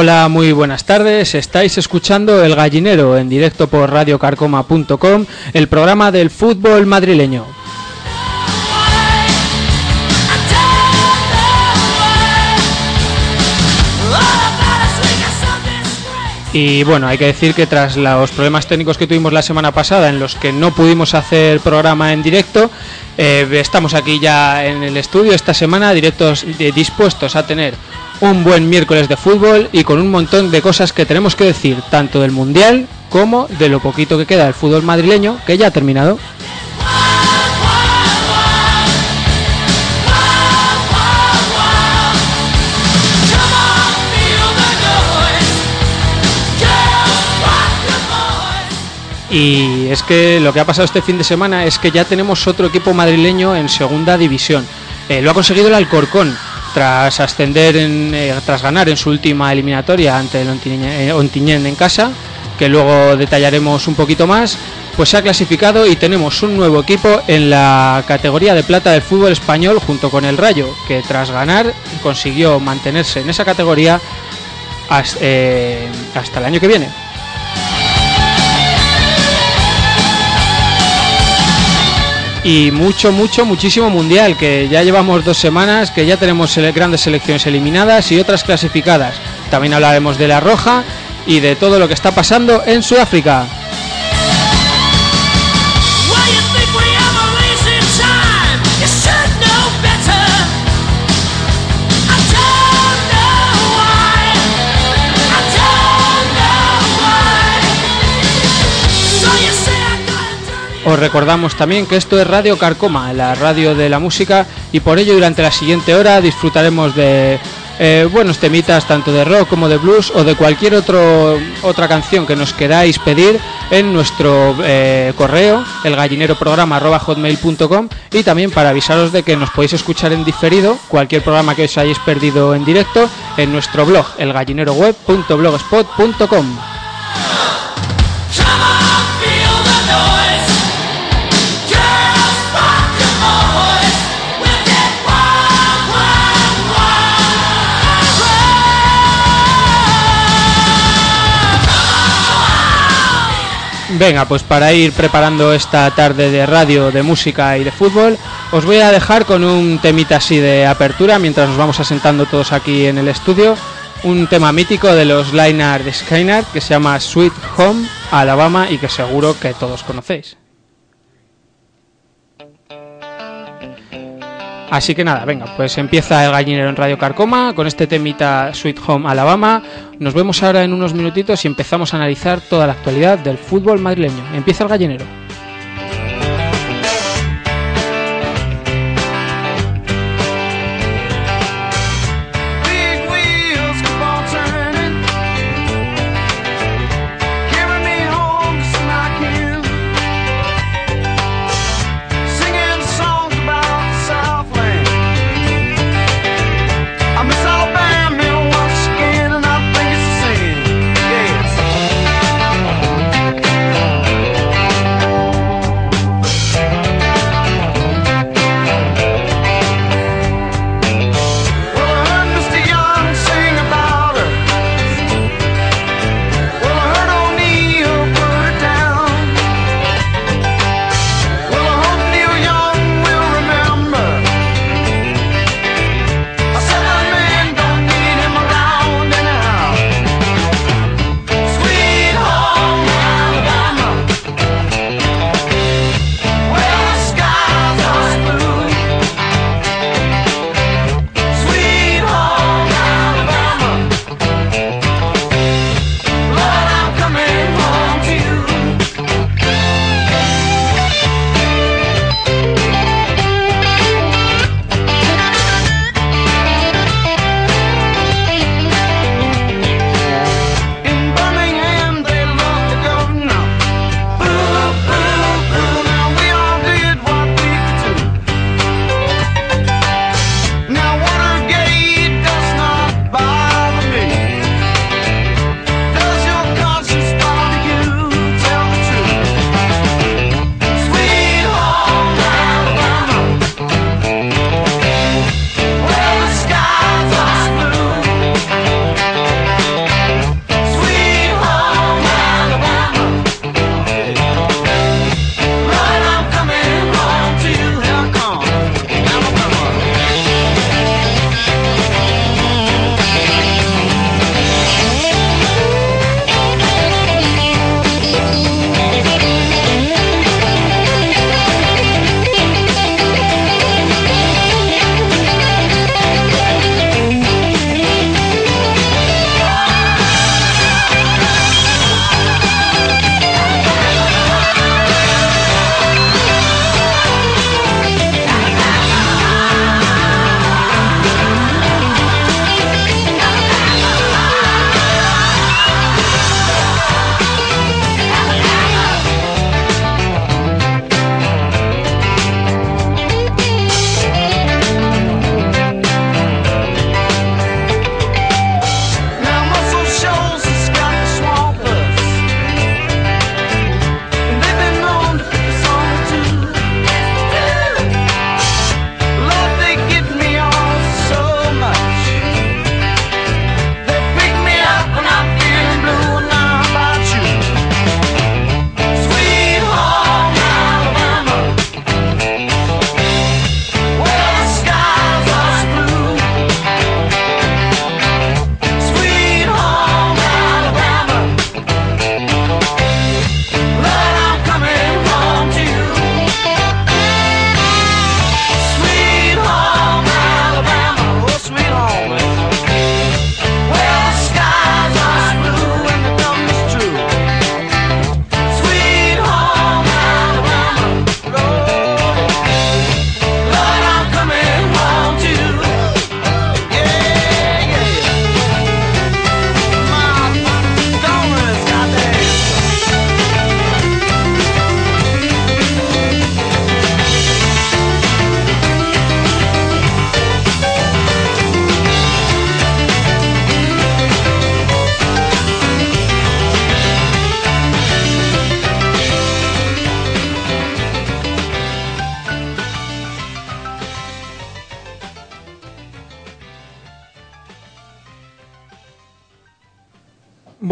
Hola, muy buenas tardes. Estáis escuchando El Gallinero en directo por radiocarcoma.com, el programa del fútbol madrileño. Y bueno, hay que decir que tras los problemas técnicos que tuvimos la semana pasada, en los que no pudimos hacer programa en directo, eh, estamos aquí ya en el estudio esta semana, directos eh, dispuestos a tener un buen miércoles de fútbol y con un montón de cosas que tenemos que decir, tanto del Mundial como de lo poquito que queda del fútbol madrileño, que ya ha terminado. Y es que lo que ha pasado este fin de semana es que ya tenemos otro equipo madrileño en segunda división. Eh, lo ha conseguido el Alcorcón tras ascender, en, eh, tras ganar en su última eliminatoria ante el eh, Ontiñén en casa, que luego detallaremos un poquito más. Pues se ha clasificado y tenemos un nuevo equipo en la categoría de plata del fútbol español junto con el Rayo, que tras ganar consiguió mantenerse en esa categoría hasta el año que viene. Y mucho, mucho, muchísimo mundial, que ya llevamos dos semanas, que ya tenemos grandes selecciones eliminadas y otras clasificadas. También hablaremos de la roja y de todo lo que está pasando en Sudáfrica. Os recordamos también que esto es Radio Carcoma, la radio de la música, y por ello durante la siguiente hora disfrutaremos de eh, buenos temitas tanto de rock como de blues o de cualquier otro, otra canción que nos queráis pedir en nuestro eh, correo, elgallineroprograma.hotmail.com y también para avisaros de que nos podéis escuchar en diferido cualquier programa que os hayáis perdido en directo en nuestro blog, elgallineroweb.blogspot.com. Venga, pues para ir preparando esta tarde de radio, de música y de fútbol, os voy a dejar con un temita así de apertura mientras nos vamos asentando todos aquí en el estudio. Un tema mítico de los Liner de Skynar que se llama Sweet Home Alabama y que seguro que todos conocéis. Así que nada, venga, pues empieza el gallinero en Radio Carcoma con este temita Sweet Home Alabama. Nos vemos ahora en unos minutitos y empezamos a analizar toda la actualidad del fútbol madrileño. Empieza el gallinero.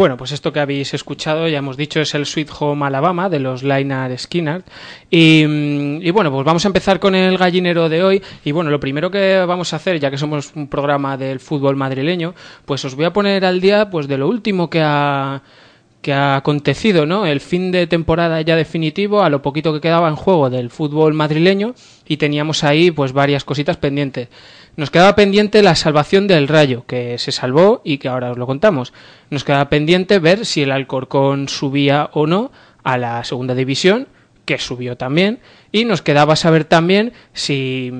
Bueno, pues esto que habéis escuchado, ya hemos dicho, es el Sweet Home Alabama de los Lynyrd Skinner. Y, y, bueno, pues vamos a empezar con el gallinero de hoy. Y bueno, lo primero que vamos a hacer, ya que somos un programa del fútbol madrileño, pues os voy a poner al día pues de lo último que ha que ha acontecido, ¿no? El fin de temporada ya definitivo, a lo poquito que quedaba en juego del fútbol madrileño y teníamos ahí pues varias cositas pendientes. Nos quedaba pendiente la salvación del Rayo, que se salvó y que ahora os lo contamos. Nos quedaba pendiente ver si el Alcorcón subía o no a la segunda división, que subió también, y nos quedaba saber también si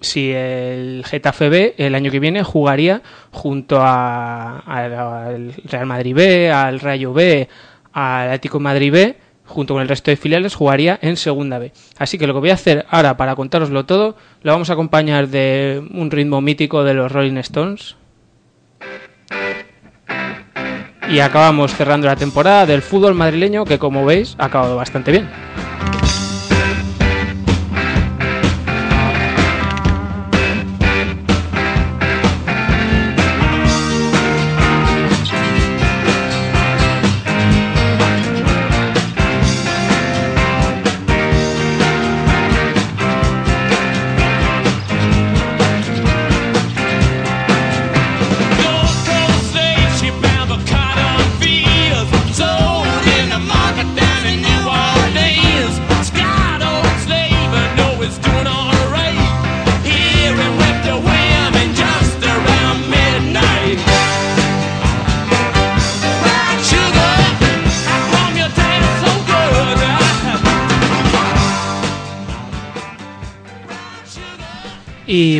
si el Getafe B el año que viene jugaría junto al Real Madrid B, al Rayo B, al Atlético Madrid B, junto con el resto de filiales, jugaría en Segunda B. Así que lo que voy a hacer ahora para contároslo todo, lo vamos a acompañar de un ritmo mítico de los Rolling Stones. Y acabamos cerrando la temporada del fútbol madrileño que como veis ha acabado bastante bien.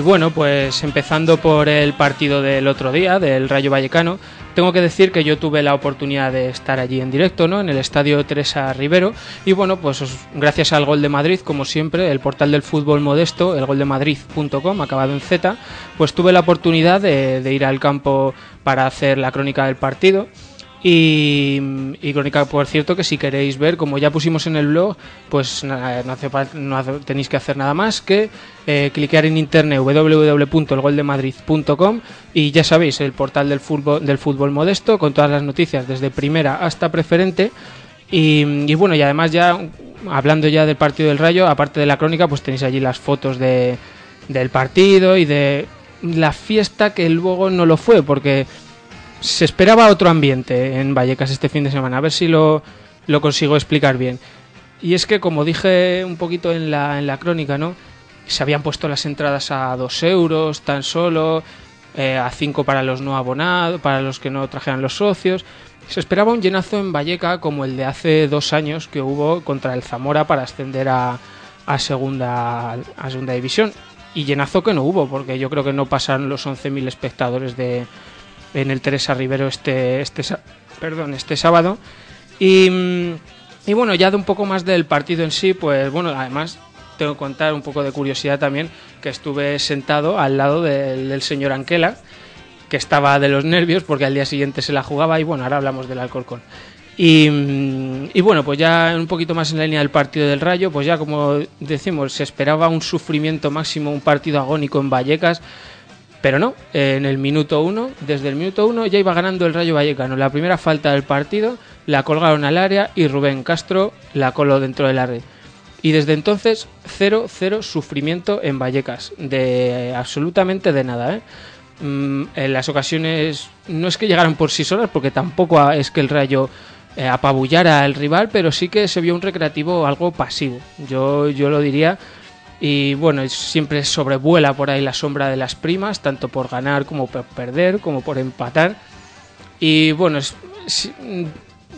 Y bueno, pues empezando por el partido del otro día, del Rayo Vallecano, tengo que decir que yo tuve la oportunidad de estar allí en directo, ¿no? En el estadio Teresa Rivero. Y bueno, pues gracias al Gol de Madrid, como siempre, el portal del fútbol modesto, el elgoldemadrid.com, acabado en Z, pues tuve la oportunidad de, de ir al campo para hacer la crónica del partido. Y, crónica, por cierto, que si queréis ver, como ya pusimos en el blog, pues no, no tenéis que hacer nada más que eh, clicar en internet www.elgoldemadrid.com y ya sabéis, el portal del fútbol, del fútbol modesto con todas las noticias desde primera hasta preferente. Y, bueno, y además ya hablando ya del partido del Rayo, aparte de la crónica, pues tenéis allí las fotos de, del partido y de la fiesta que luego no lo fue, porque se esperaba otro ambiente en Vallecas este fin de semana. A ver si lo, lo consigo explicar bien. Y es que, como dije un poquito en la, en la crónica, ¿no? Se habían puesto las entradas a 2 euros tan solo, eh, a 5 para los no abonados, para los que no trajeran los socios. Se esperaba un llenazo en Valleca como el de hace dos años que hubo contra el Zamora para ascender a, a, segunda, a segunda división. Y llenazo que no hubo, porque yo creo que no pasan los 11.000 espectadores de, en el Teresa Rivero este, este, perdón, este sábado. Y, y bueno, ya de un poco más del partido en sí, pues bueno, además tengo que contar un poco de curiosidad también, que estuve sentado al lado del, señor Anquela, que estaba de los nervios porque al día siguiente se la jugaba y bueno, ahora hablamos del Alcorcón. Y, y, bueno, pues ya un poquito más en la línea del partido del Rayo, pues ya como decimos, se esperaba un sufrimiento máximo, un partido agónico en Vallecas, pero no, en el minuto uno, desde el minuto uno ya iba ganando el Rayo Vallecano. La primera falta del partido la colgaron al área y Rubén Castro la coló dentro de la red. Y desde entonces, cero, cero sufrimiento en Vallecas. De absolutamente de nada, ¿eh? mm, en las ocasiones no es que llegaran por sí solas, porque tampoco es que el Rayo eh, apabullara al rival, pero sí que se vio un recreativo algo pasivo. Yo, yo lo diría y bueno, siempre sobrevuela por ahí la sombra de las primas, tanto por ganar como por perder, como por empatar. Y bueno,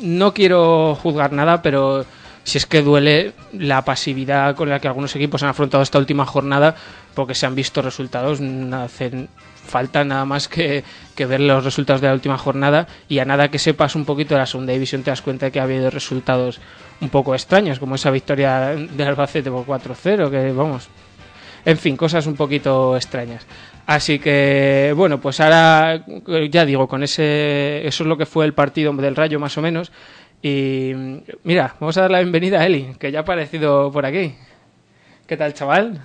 no quiero juzgar nada, pero si es que duele la pasividad con la que algunos equipos han afrontado esta última jornada, porque se han visto resultados, hacen falta nada más que, ver los resultados de la última jornada y a nada que sepas un poquito de la segunda división te das cuenta de que ha habido resultados un poco extraños, como esa victoria de Albacete por 4-0, que vamos, en fin, cosas un poquito extrañas. Así que, bueno, pues ahora, ya digo, con ese, eso es lo que fue el partido del Rayo más o menos. Y mira, vamos a dar la bienvenida a Eli, que ya ha aparecido por aquí. ¿Qué tal, chaval?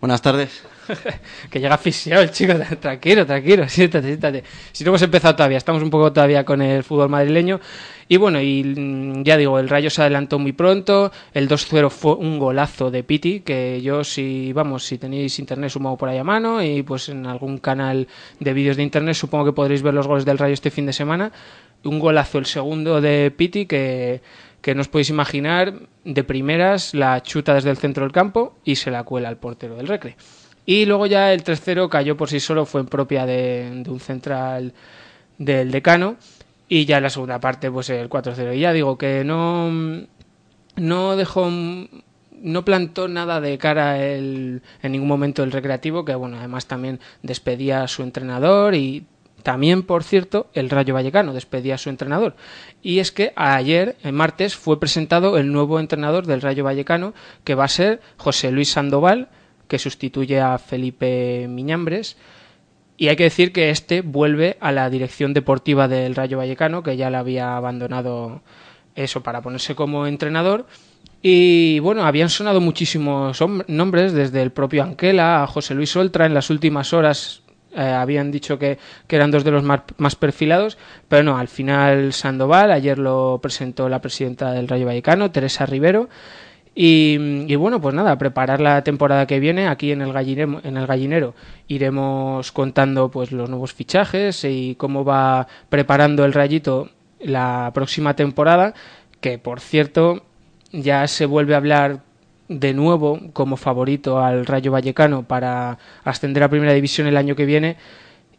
Buenas tardes. que llega asfixiado el chico, tranquilo, tranquilo, siéntate, siéntate. Si no hemos empezado todavía, estamos un poco todavía con el fútbol madrileño. Y bueno, y mm, ya digo, el Rayo se adelantó muy pronto, el 2-0 fue un golazo de Piti, que yo si, vamos, si tenéis internet supongo por ahí a mano y pues en algún canal de vídeos de internet supongo que podréis ver los goles del Rayo este fin de semana. Un golazo el segundo de Piti que que no os podéis imaginar, de primeras la chuta desde el centro del campo y se la cuela al portero del Recre. Y luego ya el tercero cayó por sí solo, fue en propia de, un central del decano. Y ya la segunda parte, pues el 4-0. Y ya digo que no, no dejó no plantó nada de cara el, en ningún momento el recreativo, que bueno, además también despedía a su entrenador y también, por cierto, el Rayo Vallecano despedía a su entrenador. Y es que ayer, en martes, fue presentado el nuevo entrenador del Rayo Vallecano, que va a ser José Luis Sandoval, que sustituye a Felipe Miñambres. Y hay que decir que este vuelve a la dirección deportiva del Rayo Vallecano, que ya le había abandonado eso para ponerse como entrenador. Y bueno, habían sonado muchísimos nombres, desde el propio Anquela a José Luis Oltra en las últimas horas eh, habían dicho que, eran dos de los más, perfilados, pero no, al final Sandoval, ayer lo presentó la presidenta del Rayo Vallecano, Teresa Rivero, y, bueno, pues nada, preparar la temporada que viene aquí en el, gallinero, en el gallinero. Iremos contando pues los nuevos fichajes y cómo va preparando el Rayito la próxima temporada, que por cierto ya se vuelve a hablar de nuevo como favorito al Rayo Vallecano para ascender a Primera División el año que viene.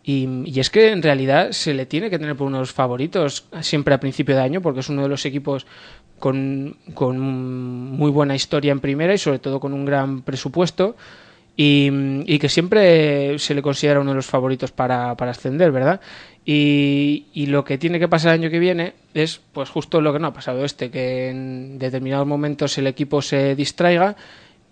Y, es que en realidad se le tiene que tener por unos favoritos siempre a principio de año, porque es uno de los equipos con, con muy buena historia en primera y sobre todo con un gran presupuesto y, que siempre se le considera uno de los favoritos para, para ascender, ¿verdad? Y, y, lo que tiene que pasar el año que viene es pues justo lo que no ha pasado este, que en determinados momentos el equipo se distraiga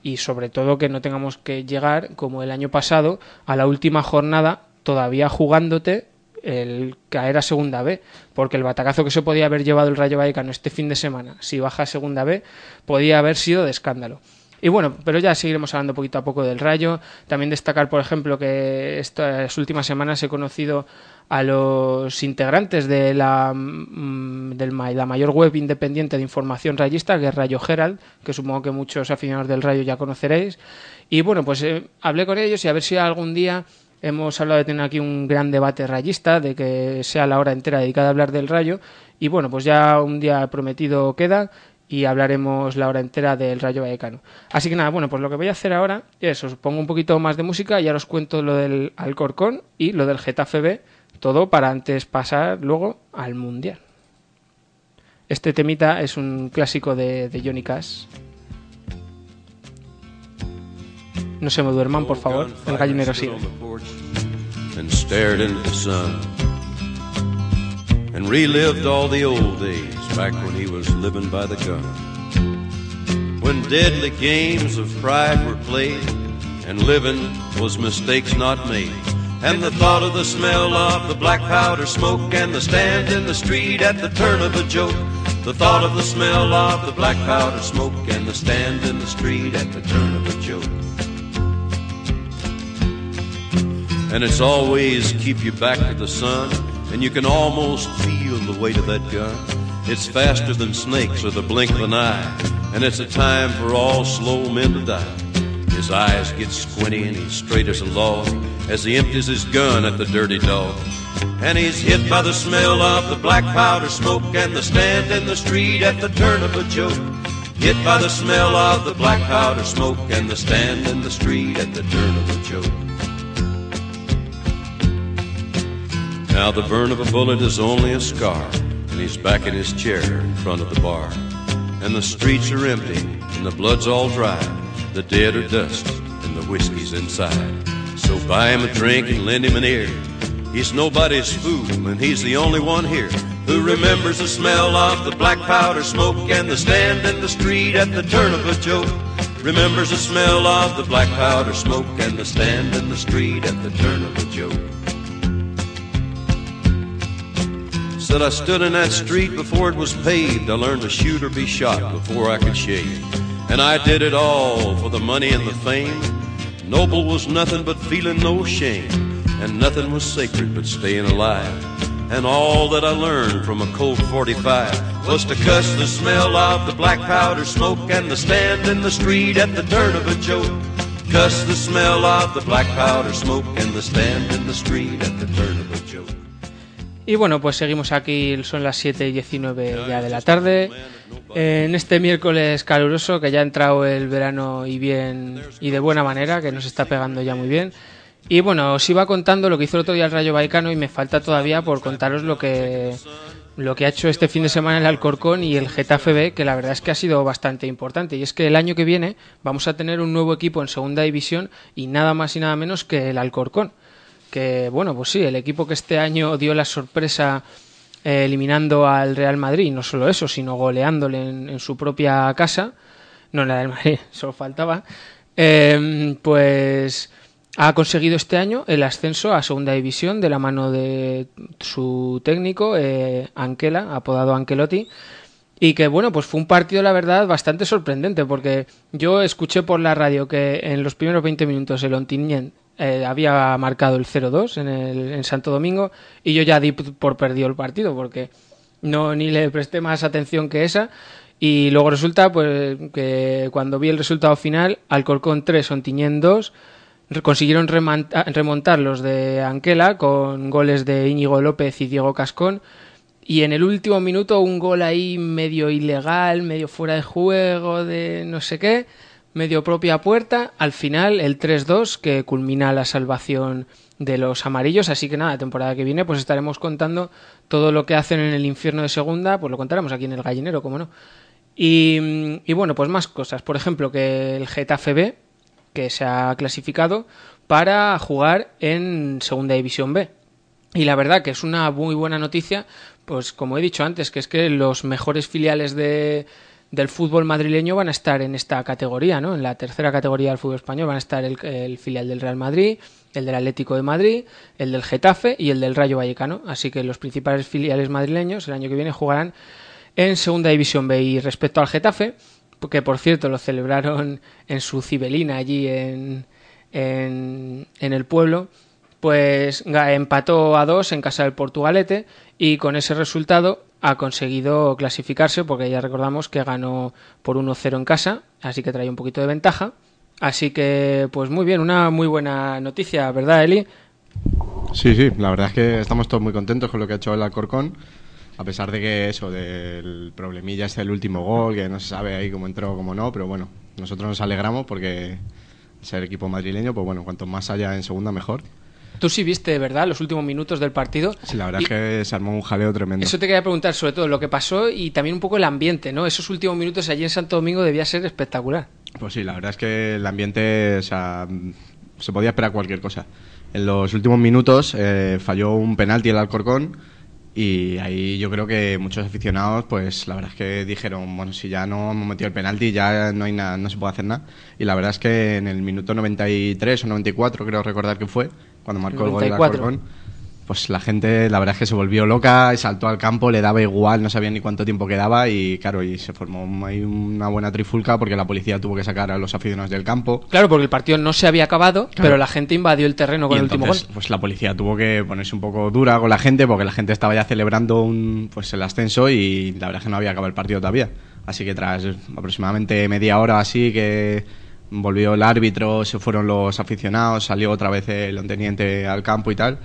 y sobre todo que no tengamos que llegar como el año pasado a la última jornada todavía jugándote el caer a segunda B, porque el batacazo que se podía haber llevado el Rayo Vallecano este fin de semana, si baja a segunda B, podía haber sido de escándalo. Y bueno, pero ya seguiremos hablando poquito a poco del Rayo. También destacar, por ejemplo, que estas últimas semanas he conocido a los integrantes de la, mm, la mayor web independiente de información rayista, que es Rayo Herald, que supongo que muchos aficionados del Rayo ya conoceréis. Y bueno, pues eh, hablé con ellos y a ver si algún día hemos hablado de tener aquí un gran debate rayista, de que sea la hora entera dedicada a hablar del Rayo. Y bueno, pues ya un día prometido queda y hablaremos la hora entera del Rayo Vallecano. Así que nada, bueno, pues lo que voy a hacer ahora es os pongo un poquito más de música y ahora os cuento lo del Alcorcón y lo del Getafe B, todo para antes pasar luego al Mundial. Este temita es un clásico de, de Johnny Cash. No se me duerman, por favor. El gallinero sigue. and relived all the old days back when he was living by the gun. When deadly games of pride were played and living was mistakes not made. And the thought of the smell of the black powder smoke and the stand in the street at the turn of a joke. The thought of the smell of the black powder smoke and the stand in the street at the turn of a joke. And it's always keep you back to the sun and you can almost feel the weight of that gun. It's faster than snakes or the blink of an eye, and it's a time for all slow men to die. His eyes get squinty and he's straight as a log as he empties his gun at the dirty dog. And he's hit by the smell of the black powder smoke and the stand in the street at the turn of a joke. Hit by the smell of the black powder smoke and the stand in the street at the turn of a joke. Now the burn of a bullet is only a scar, and he's back in his chair in front of the bar. And the streets are empty, and the blood's all dry. The dead are dust, and the whiskey's inside. So buy him a drink and lend him an ear. He's nobody's fool, and he's the only one here who remembers the smell of the black powder smoke and the stand in the street at the turn of a joke. Remembers the smell of the black powder smoke and the stand in the street at the turn of a joke. Said I stood in that street before it was paved. I learned to shoot or be shot before I could shave. And I did it all for the money and the fame. Noble was nothing but feeling no shame, and nothing was sacred but staying alive. And all that I learned from a Colt 45 was to cuss the smell of the black powder smoke and the stand in the street at the turn of a joke. Cuss the smell of the black powder smoke and the stand in the street at the turn of a joke. Y bueno, pues seguimos aquí, son las 7 y 19 ya de la tarde, en este miércoles caluroso que ya ha entrado el verano y bien y de buena manera, que nos está pegando ya muy bien. Y bueno, os iba contando lo que hizo el otro día el Rayo Vallecano y me falta todavía por contaros lo que lo que ha hecho este fin de semana el Alcorcón y el Getafe B, que la verdad es que ha sido bastante importante. Y es que el año que viene vamos a tener un nuevo equipo en segunda división y nada más y nada menos que el Alcorcón que bueno, pues sí, el equipo que este año dio la sorpresa eh, eliminando al Real Madrid, no solo eso, sino goleándole en, su propia casa, no en la del Madrid, solo faltaba, eh, pues ha conseguido este año el ascenso a segunda división de la mano de su técnico, eh, Anquela, apodado Anquelotti, y que bueno, pues fue un partido, la verdad, bastante sorprendente, porque yo escuché por la radio que en los primeros 20 minutos el Ontinyent eh, había marcado el 0-2 en, en Santo Domingo y yo ya di por perdido el partido porque no ni le presté más atención que esa. Y luego resulta pues que cuando vi el resultado final Alcorcón 3 Ontiñén 2 consiguieron remontar los de Anquela con goles de Íñigo López y Diego Cascón. Y en el último minuto un gol ahí medio ilegal, medio fuera de juego, de no sé qué medio propia puerta, al final el 3-2 que culmina la salvación de los amarillos, así que nada, temporada que viene pues estaremos contando todo lo que hacen en el infierno de segunda, pues lo contaremos aquí en el gallinero, como no. Y, y bueno, pues más cosas, por ejemplo que el Getafe B, que se ha clasificado para jugar en segunda división B. Y la verdad que es una muy buena noticia, pues como he dicho antes, que es que los mejores filiales de, del fútbol madrileño van a estar en esta categoría, ¿no? En la tercera categoría del fútbol español van a estar el, filial del Real Madrid, el del Atlético de Madrid, el del Getafe y el del Rayo Vallecano. Así que los principales filiales madrileños el año que viene jugarán en Segunda División B. Y respecto al Getafe, que por cierto lo celebraron en su Cibelina allí en, en, en el pueblo, pues empató a dos en casa del Portugalete y con ese resultado ha conseguido clasificarse porque ya recordamos que ganó por 1-0 en casa, así que trae un poquito de ventaja. Así que, pues muy bien, una muy buena noticia, ¿verdad, Eli? Sí, sí, la verdad es que estamos todos muy contentos con lo que ha hecho el Alcorcón, a pesar de que eso, del problemilla es el último gol, que no se sabe ahí cómo entró o cómo no, pero bueno, nosotros nos alegramos porque ser equipo madrileño, pues bueno, cuanto más haya en segunda, mejor. Tú sí viste, ¿verdad?, los últimos minutos del partido. Sí, la verdad es que se armó un jaleo tremendo. Eso te quería preguntar sobre todo lo que pasó y también un poco el ambiente, ¿no? Esos últimos minutos allí en Santo Domingo debía ser espectacular. Pues sí, la verdad es que el ambiente, o sea, se podía esperar cualquier cosa. En los últimos minutos eh, falló un penalti el Alcorcón y ahí yo creo que muchos aficionados, pues la verdad es que dijeron, bueno, si ya no hemos metido el penalti, ya no hay nada, no se puede hacer nada. Y la verdad es que en el minuto 93 o 94, creo recordar que fue, cuando marcó el gol de Alcorcón, pues la gente, la verdad es que se volvió loca, saltó al campo, le daba igual, no sabía ni cuánto tiempo quedaba y claro, y se formó ahí una buena trifulca porque la policía tuvo que sacar a los aficionados del campo. Claro, porque el partido no se había acabado, pero la gente invadió el terreno con el último gol. Pues la policía tuvo que ponerse un poco dura con la gente porque la gente estaba ya celebrando un, pues el ascenso y la verdad es que no había acabado el partido todavía. Así que tras aproximadamente media hora así que volvió el árbitro, se fueron los aficionados, salió otra vez el teniente al campo y tal.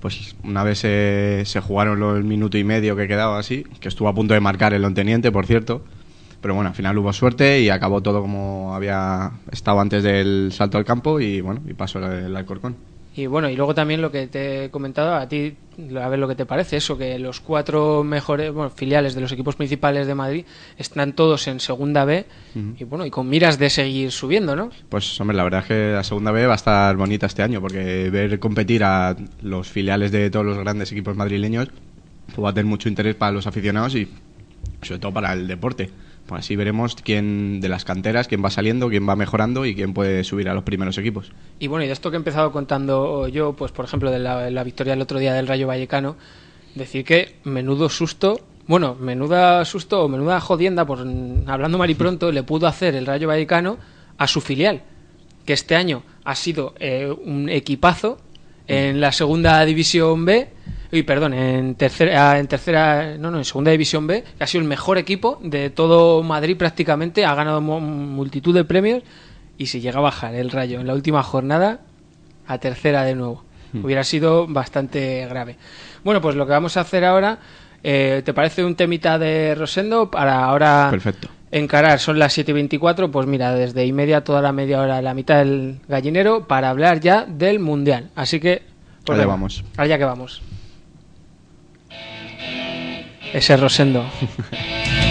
Pues una vez se, jugaron el minuto y medio que quedaba así, que estuvo a punto de marcar el teniente, por cierto. Pero bueno, al final hubo suerte y acabó todo como había estado antes del salto al campo y bueno, y pasó el Alcorcón. Y bueno, y luego también lo que te he comentado, a ti, a ver lo que te parece, eso, que los cuatro mejores bueno, filiales de los equipos principales de Madrid están todos en Segunda B y bueno, y con miras de seguir subiendo, ¿no? Pues hombre, la verdad es que la Segunda B va a estar bonita este año, porque ver competir a los filiales de todos los grandes equipos madrileños pues va a tener mucho interés para los aficionados y sobre todo para el deporte. Pues así veremos quién de las canteras, quién va saliendo, quién va mejorando y quién puede subir a los primeros equipos. Y bueno, y de esto que he empezado contando yo, pues por ejemplo de la, victoria el otro día del Rayo Vallecano, decir que menudo susto, bueno, menuda susto o menuda jodienda, por hablando mal y pronto, le pudo hacer el Rayo Vallecano a su filial que este año ha sido eh, un equipazo en la segunda división B, y perdón, en tercera, en tercera, no, no, en segunda división B, que ha sido el mejor equipo de todo Madrid prácticamente, ha ganado multitud de premios y si llega a bajar el Rayo en la última jornada a tercera de nuevo, hubiera sido bastante grave. Bueno, pues lo que vamos a hacer ahora, eh, ¿te parece un temita de Rosendo para ahora Perfecto. encarar, son las 7 y 24, pues mira, desde y media toda la media hora, la mitad del gallinero, para hablar ya del Mundial. Así que... pues Allá vamos. Allá que vamos. Ese Rosendo.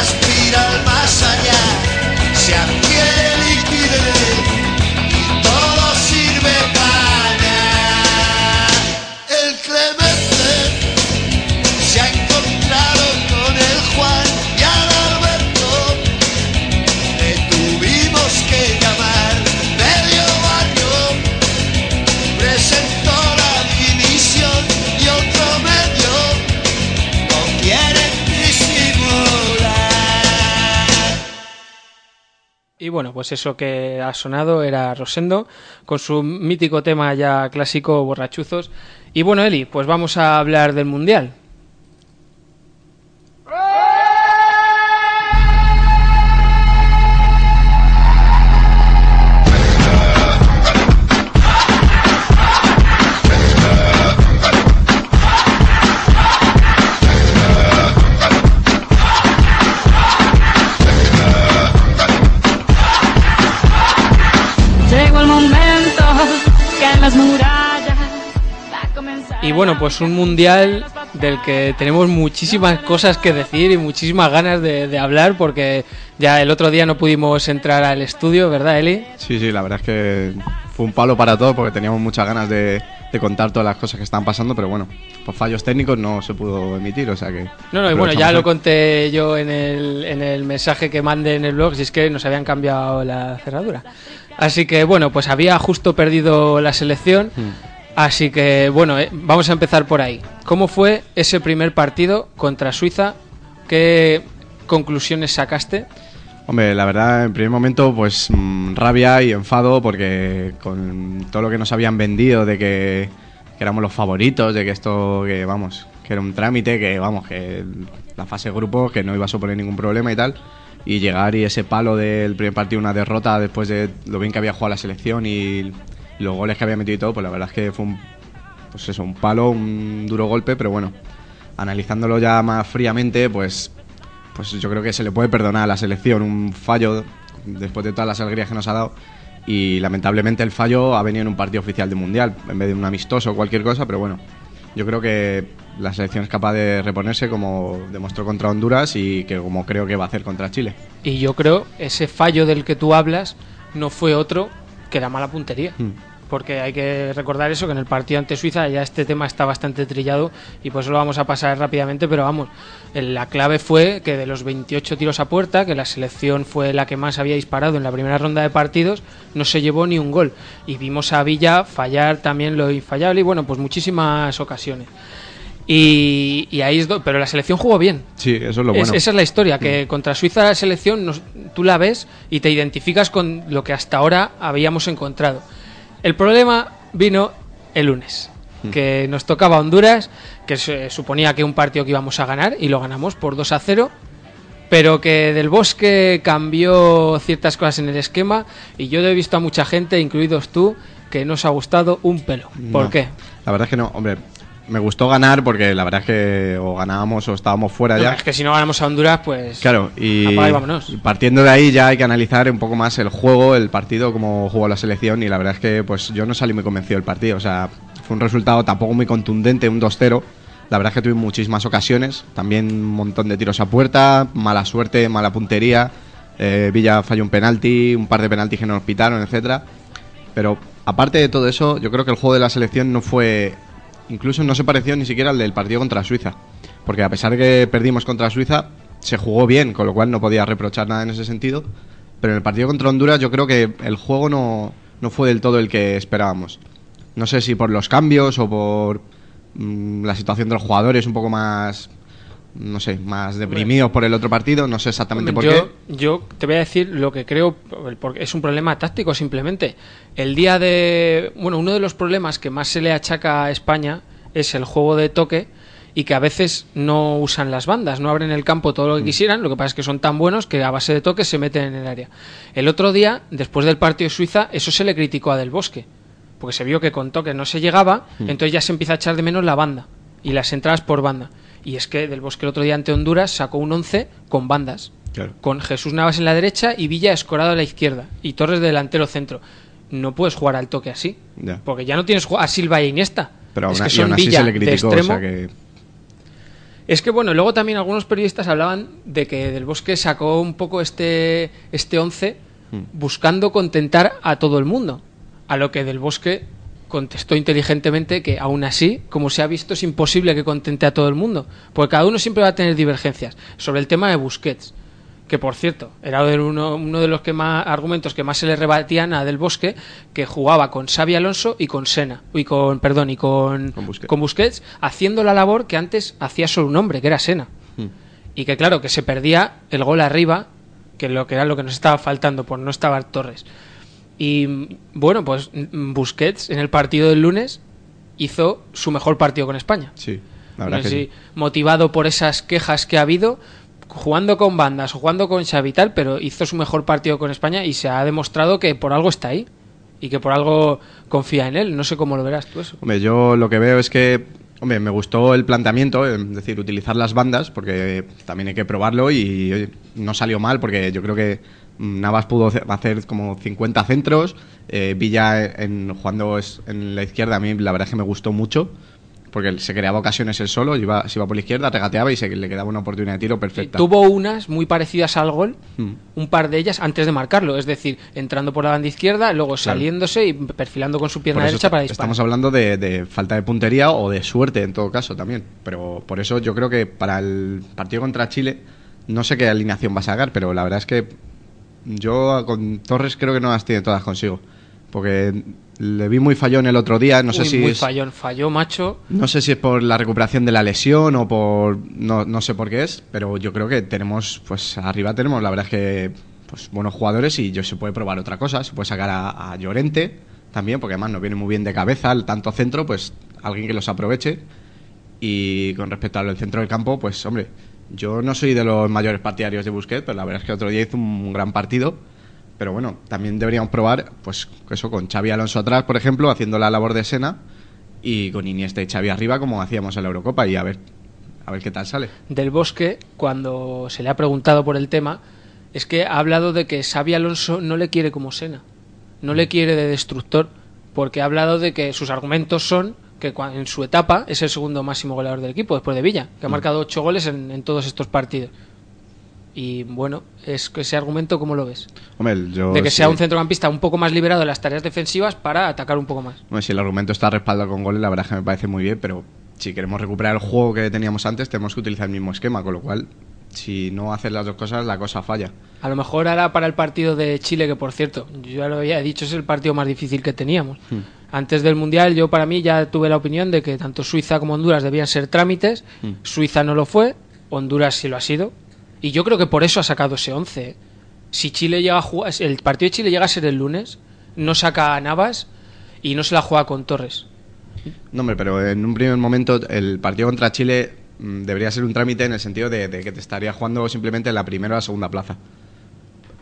aspira al más allá, se bueno, pues eso que ha sonado era Rosendo, con su mítico tema ya clásico, borrachuzos. Y bueno, Eli, pues vamos a hablar del Mundial. Y bueno, pues un Mundial del que tenemos muchísimas cosas que decir y muchísimas ganas de, de hablar, porque ya el otro día no pudimos entrar al estudio, ¿verdad, Eli? Sí, sí, la verdad es que fue un palo para todos porque teníamos muchas ganas de, de contar todas las cosas que estaban pasando, pero bueno, por fallos técnicos no se pudo emitir, o sea que... No, no, y bueno, ya lo conté yo en el, en el mensaje que mandé en el blog, si es que nos habían cambiado la cerradura. Así que bueno, pues había justo perdido la selección, así que bueno, eh, vamos a empezar por ahí. ¿Cómo fue ese primer partido contra Suiza? ¿Qué conclusiones sacaste? Hombre, la verdad, en primer momento, pues mm, rabia y enfado porque con todo lo que nos habían vendido de que, éramos los favoritos, de que esto, que vamos, que era un trámite, que vamos, que la fase de grupo, que no iba a suponer ningún problema y tal, y llegar y ese palo del primer partido, una derrota después de lo bien que había jugado la selección y los goles que había metido y todo, pues la verdad es que fue un, pues eso, un palo, un duro golpe, pero bueno, analizándolo ya más fríamente, pues pues yo creo que se le puede perdonar a la selección un fallo después de todas las alegrías que nos ha dado y lamentablemente el fallo ha venido en un partido oficial de mundial en vez de un amistoso o cualquier cosa, pero bueno, yo creo que la selección es capaz de reponerse como demostró contra Honduras y que como creo que va a hacer contra Chile. Y yo creo ese fallo del que tú hablas no fue otro que la mala puntería. Hmm. Porque hay que recordar eso, que en el partido ante Suiza ya este tema está bastante trillado y por eso lo vamos a pasar rápidamente, pero vamos, la clave fue que de los 28 tiros a puerta, que la selección fue la que más había disparado en la primera ronda de partidos, no se llevó ni un gol. Y vimos a Villa fallar también lo infallable y bueno, pues muchísimas ocasiones. Y, y ahí es do- pero la selección jugó bien. Sí, eso es lo Es- bueno. esa es la historia, que contra Suiza la selección nos- tú la ves y te identificas con lo que hasta ahora habíamos encontrado. El problema vino el lunes, que nos tocaba Honduras, que se suponía que un partido que íbamos a ganar y lo ganamos por 2 a 0, pero que del bosque cambió ciertas cosas en el esquema y yo he visto a mucha gente, incluidos tú, que no os ha gustado un pelo. ¿Por No. qué? La verdad es que no, hombre, me gustó ganar porque la verdad es que o ganábamos o estábamos fuera No, ya. es que si no ganamos a Honduras, pues... Claro, y y vámonos. partiendo de ahí ya hay que analizar un poco más el juego, el partido, cómo jugó la selección y la verdad es que pues yo no salí muy convencido del partido, o sea, fue un resultado tampoco muy contundente, un 2-0. La verdad es que tuve muchísimas ocasiones, también un montón de tiros a puerta, mala suerte, mala puntería. eh, Villa falló un penalti, un par de penaltis que nos pitaron, etcétera. Pero aparte de todo eso, yo creo que el juego de la selección no fue. Incluso no se pareció ni siquiera al del partido contra Suiza. Porque a pesar de que perdimos contra Suiza, se jugó bien, con lo cual no podía reprochar nada en ese sentido. Pero en el partido contra Honduras, yo creo que el juego no, no fue del todo el que esperábamos. No sé si por los cambios o por mm, la situación de los jugadores un poco más. No sé, más deprimidos por el otro partido. No sé exactamente por yo, qué. yo te voy a decir lo que creo, el por- es un problema táctico simplemente. El día de... Bueno, uno de los problemas que más se le achaca a España es el juego de toque y que a veces no usan las bandas, no abren el campo todo lo Mm. que quisieran, lo que pasa es que son tan buenos que a base de toque se meten en el área. El otro día, después del partido de Suiza, eso se le criticó a Del Bosque, porque se vio que con toque no se llegaba, Mm. entonces ya se empieza a echar de menos la banda y las entradas por banda. Y es que Del Bosque el otro día ante Honduras sacó un 11 con bandas Claro. con Jesús Navas en la derecha y Villa escorado a la izquierda y Torres de delantero centro. No puedes jugar al toque así, Ya. porque ya no tienes a Silva e Iniesta. Pero aún, es que y son así Villa se le de criticó. o extremo. sea que. Es que bueno, luego también algunos periodistas hablaban de que Del Bosque sacó un poco este este 11 Hmm. buscando contentar a todo el mundo, a lo que Del Bosque contestó inteligentemente que aún así, como se ha visto, es imposible que contente a todo el mundo, porque cada uno siempre va a tener divergencias sobre el tema de Busquets, que por cierto, era uno, uno de los que más argumentos que más se le rebatían a Del Bosque, que jugaba con Xavi Alonso y con Sena, y con perdón, y con Con Busquets. con Busquets haciendo la labor que antes hacía solo un hombre, que era Sena. Hmm. Y que claro, que se perdía el gol arriba, que lo que era lo que nos estaba faltando, por no estaba Torres. Y bueno, pues Busquets en el partido del lunes hizo su mejor partido con España. Sí, la No verdad sé que si sí. motivado por esas quejas que ha habido, jugando con bandas o jugando con Xavi tal, pero hizo su mejor partido con España y se ha demostrado que por algo está ahí y que por algo confía en él. No sé cómo lo verás tú eso. Hombre, yo lo que veo es que, hombre, me gustó el planteamiento, es decir, utilizar las bandas, porque también hay que probarlo y no salió mal, porque yo creo que Navas pudo hacer- como 50 centros, eh, Villa en, jugando es- en la izquierda a mí la verdad es que me gustó mucho, porque se creaba ocasiones él solo, iba, se iba por la izquierda, regateaba y se le quedaba una oportunidad de tiro perfecta. Tuvo unas muy parecidas al gol, Mm. un par de ellas antes de marcarlo, es decir, entrando por la banda izquierda, luego saliéndose y perfilando con su pierna derecha para disparar. Estamos hablando de, de falta de puntería o de suerte en todo caso también. Pero por eso yo creo que para el partido contra Chile, no sé qué alineación va a sacar, pero la verdad es que yo con Torres creo que no las tiene todas consigo. Porque le vi muy fallón el otro día, no sé si muy es, fallón, falló, macho. no sé si es por la recuperación de la lesión o por no, no sé por qué es, pero yo creo que tenemos pues arriba tenemos la verdad es que pues buenos jugadores y yo se puede probar otra cosa, se puede sacar a, a Llorente también, porque además nos viene muy bien de cabeza el tanto centro, pues alguien que los aproveche. Y con respecto al centro del campo, pues hombre, yo no soy de los mayores partidarios de Busquets, pero la verdad es que otro día hizo un gran partido. Pero bueno, también deberíamos probar, pues eso, con Xavi Alonso atrás, por ejemplo, haciendo la labor de Sena, y con Iniesta y Xavi arriba, como hacíamos en la Eurocopa, y a ver, a ver qué tal sale. Del Bosque, cuando se le ha preguntado por el tema, es que ha hablado de que Xavi Alonso no le quiere como Sena. no le quiere de destructor, porque ha hablado de que sus argumentos son que en su etapa es el segundo máximo goleador del equipo, después de Villa, que ha marcado ocho goles en, en todos estos partidos. Y bueno, es que ese argumento, ¿cómo lo ves? Hombre, yo De que sí- sea un centrocampista un poco más liberado de las tareas defensivas para atacar un poco más. Bueno, si el argumento está respaldado con goles, la verdad es que me parece muy bien, pero si queremos recuperar el juego que teníamos antes, tenemos que utilizar el mismo esquema, con lo cual, si no haces las dos cosas, la cosa falla. A lo mejor ahora para el partido de Chile, que por cierto, yo ya lo había dicho, es el partido más difícil que teníamos. Antes del Mundial, yo para mí ya tuve la opinión de que tanto Suiza como Honduras debían ser trámites. Suiza no lo fue, Honduras sí lo ha sido. Y yo creo que por eso ha sacado ese 11. ¿eh? Si Chile llega a jugar, el partido de Chile llega a ser el lunes, no saca a Navas y no se la juega con Torres. No, hombre, pero en un primer momento el partido contra Chile mm, debería ser un trámite en el sentido de, de que te estaría jugando simplemente la primera o la segunda plaza.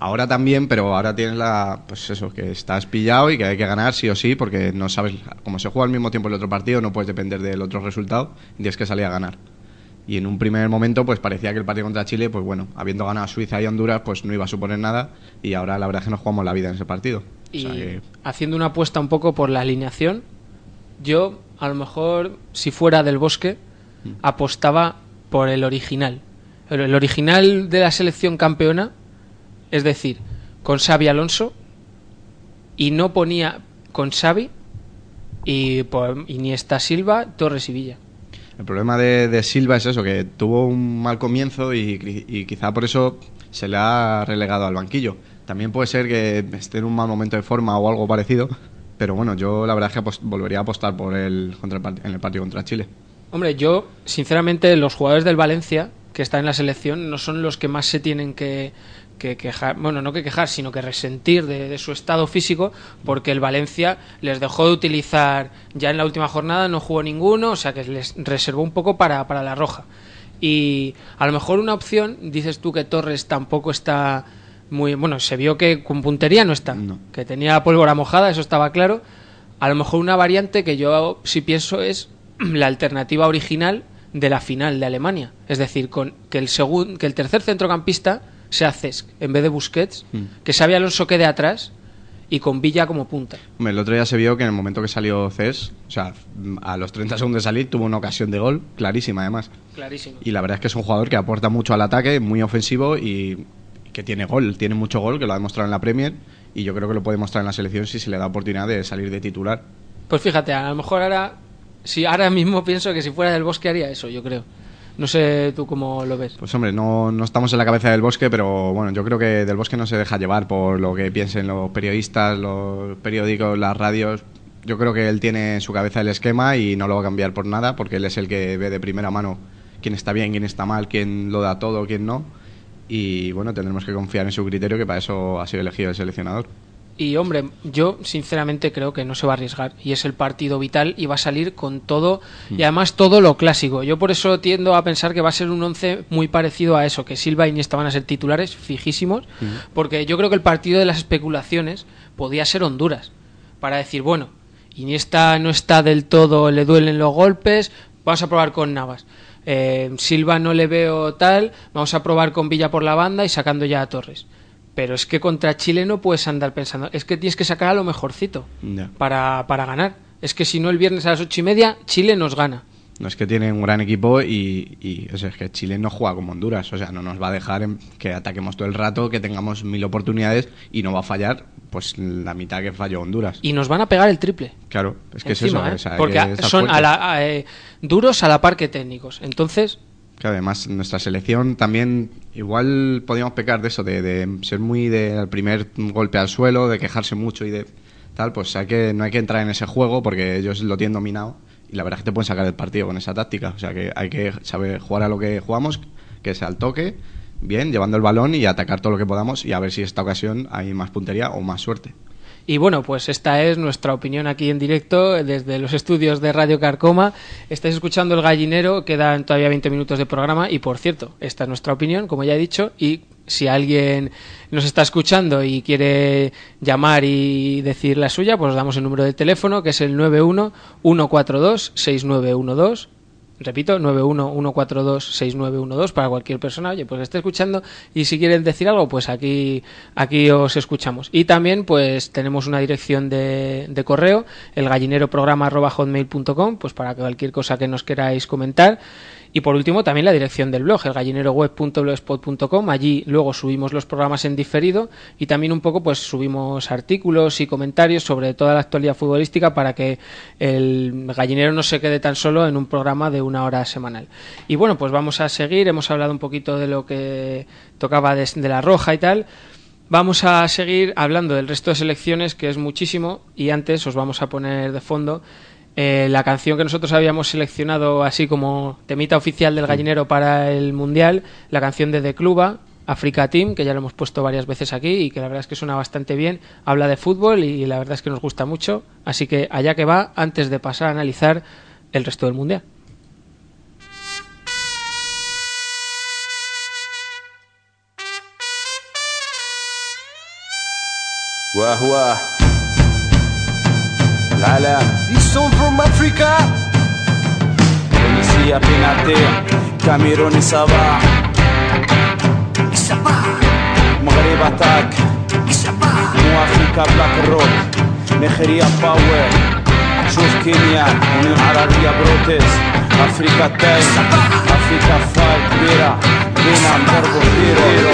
Ahora también, pero ahora tienes la. Pues eso, que estás pillado y que hay que ganar sí o sí, porque no sabes. Como se juega al mismo tiempo el otro partido, no puedes depender del otro resultado y tienes que salir a ganar. Y en un primer momento, pues parecía que el partido contra Chile, pues bueno, habiendo ganado a Suiza y Honduras, pues no iba a suponer nada. Y ahora la verdad es que nos jugamos la vida en ese partido. O Y sea que- haciendo una apuesta un poco por la alineación, yo a lo mejor, si fuera del bosque, apostaba por el original. El, el original de la selección campeona, es decir, con Xavi Alonso, y no ponía con Xavi y por Iniesta Silva, Torres y Villa. El problema de, de Silva es eso, que tuvo un mal comienzo y, y quizá por eso se le ha relegado al banquillo. También puede ser que esté en un mal momento de forma o algo parecido, pero bueno, yo la verdad es que volvería a apostar por él contra el en el partido contra Chile. Hombre, yo, sinceramente, los jugadores del Valencia que están en la selección no son los que más se tienen que, que quejar, bueno, no que quejar, sino que resentir de, de su estado físico, porque el Valencia les dejó de utilizar ya en la última jornada, no jugó ninguno, o sea que les reservó un poco para, para la roja. Y a lo mejor una opción, dices tú que Torres tampoco está muy. Bueno, se vio que con puntería no está, No. que tenía pólvora mojada, eso estaba claro. A lo mejor una variante que yo sí pienso es la alternativa original de la final de Alemania. Es decir, con que el, segun- que el tercer centrocampista sea Cesc en vez de Busquets, que Xavi Alonso quede atrás y con Villa como punta. Hombre, el otro día se vio que en el momento que salió Cés, o sea, a los 30 segundos de salir, tuvo una ocasión de gol, clarísima además. Clarísimo. Y la verdad es que es un jugador que aporta mucho al ataque, muy ofensivo y que tiene gol, tiene mucho gol, que lo ha demostrado en la Premier y yo creo que lo puede mostrar en la selección si se le da oportunidad de salir de titular. Pues fíjate, a lo mejor ahora, si ahora mismo pienso que si fuera del bosque haría eso, yo creo. No sé tú cómo lo ves. Pues hombre, no, no estamos en la cabeza del bosque, pero bueno, yo creo que del bosque no se deja llevar por lo que piensen los periodistas, los periódicos, las radios. Yo creo que él tiene en su cabeza el esquema y no lo va a cambiar por nada, porque él es el que ve de primera mano quién está bien, quién está mal, quién lo da todo, quién no. Y bueno, tendremos que confiar en su criterio, que para eso ha sido elegido el seleccionador. Y hombre, yo sinceramente creo que no se va a arriesgar. Y es el partido vital y va a salir con todo y además todo lo clásico. Yo por eso tiendo a pensar que va a ser un once muy parecido a eso, que Silva y Iniesta van a ser titulares fijísimos, porque yo creo que el partido de las especulaciones podía ser Honduras. Para decir, bueno, Iniesta no está del todo, le duelen los golpes, vamos a probar con Navas. Eh, Silva no le veo tal, vamos a probar con Villa por la banda y sacando ya a Torres. Pero es que contra Chile no puedes andar pensando, es que tienes que sacar a lo mejorcito para, para ganar. Es que si no el viernes a las ocho y media, Chile nos gana. No es que tiene un gran equipo y, y, o sea, es que Chile no juega como Honduras. O sea, no nos va a dejar en- que ataquemos todo el rato, que tengamos mil oportunidades y no va a fallar pues la mitad que falló Honduras. Y nos van a pegar el triple. Claro, es que encima, es eso. ¿eh? o sea, hay Porque son a la- a, eh, duros a la par que técnicos. Entonces, Claro, además, nuestra selección también, igual podíamos pecar de eso, de, de ser muy del primer golpe al suelo, de quejarse mucho y de tal, pues hay que, no hay que entrar en ese juego porque ellos lo tienen dominado y la verdad es que te pueden sacar el partido con esa táctica. O sea que hay que saber jugar a lo que jugamos, que es al toque, bien, llevando el balón y atacar todo lo que podamos y a ver si esta ocasión hay más puntería o más suerte. Y bueno, pues esta es nuestra opinión aquí en directo desde los estudios de Radio Carcoma. Estáis escuchando El Gallinero, quedan todavía 20 minutos de programa y por cierto, esta es nuestra opinión, como ya he dicho, y si alguien nos está escuchando y quiere llamar y decir la suya, pues os damos el número de teléfono que es el 91 142 6912 Repito, 911426912 para cualquier persona, oye, pues esté escuchando y si quieren decir algo, pues aquí, aquí os escuchamos. Y también, pues tenemos una dirección de, de correo, el gallineroprograma.hotmail.com, pues para cualquier cosa que nos queráis comentar. Y por último, también la dirección del blog, el gallineroweb.blogspot.com. Allí luego subimos los programas en diferido y también un poco pues subimos artículos y comentarios sobre toda la actualidad futbolística para que el gallinero no se quede tan solo en un programa de una hora semanal. Y bueno, pues vamos a seguir. Hemos hablado un poquito de lo que tocaba de, de la roja y tal. Vamos a seguir hablando del resto de selecciones, que es muchísimo, y antes os vamos a poner de fondo eh, la canción que nosotros habíamos seleccionado así como temita oficial del mm. gallinero para el mundial, la canción de The Cluba, Africa Team, que ya lo hemos puesto varias veces aquí y que la verdad es que suena bastante bien, habla de fútbol y la verdad es que nos gusta mucho, así que allá que va antes de pasar a analizar el resto del mundial العالم Ils sont from Africa Tunisia penalty Cameroun صباح المغرب اتاك مو افريكا بلاك روك نيجيريا باور شوف كينيا يونيون عربية بروتيس افريكا تايم افريكا فايت كبيرة بينا نضربو كبيرة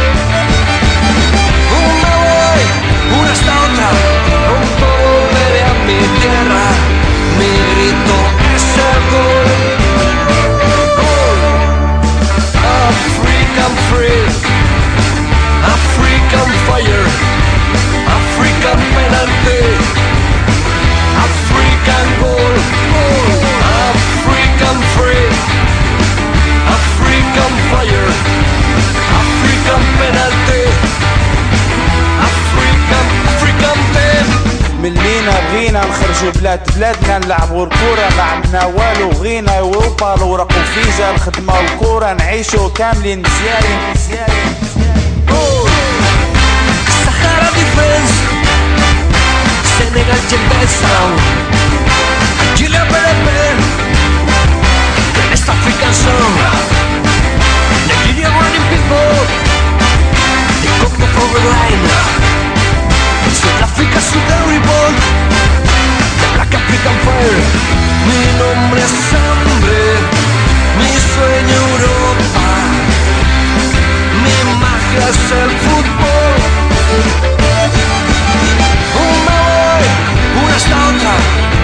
African penalty, African goal. African free, African fire, African penalty. African, African man من لينا بغينا نخرجوا بلاد بلادنا نلعبوا الكورة ما عندنا والو غينا أوروبا الورق وفيزا الخدمة والكورة نعيشوا كاملين مزيانين مزيانين Sahara Defense Senegal Sound Algeria Bereber West African Song Nigeria Running People The Congo Forward Line. South Africa Sudan Revolt The Black African Fire. Mi nombre es hambre Mi sueño Europa. Mi magia es el fútbol. Una hasta otra,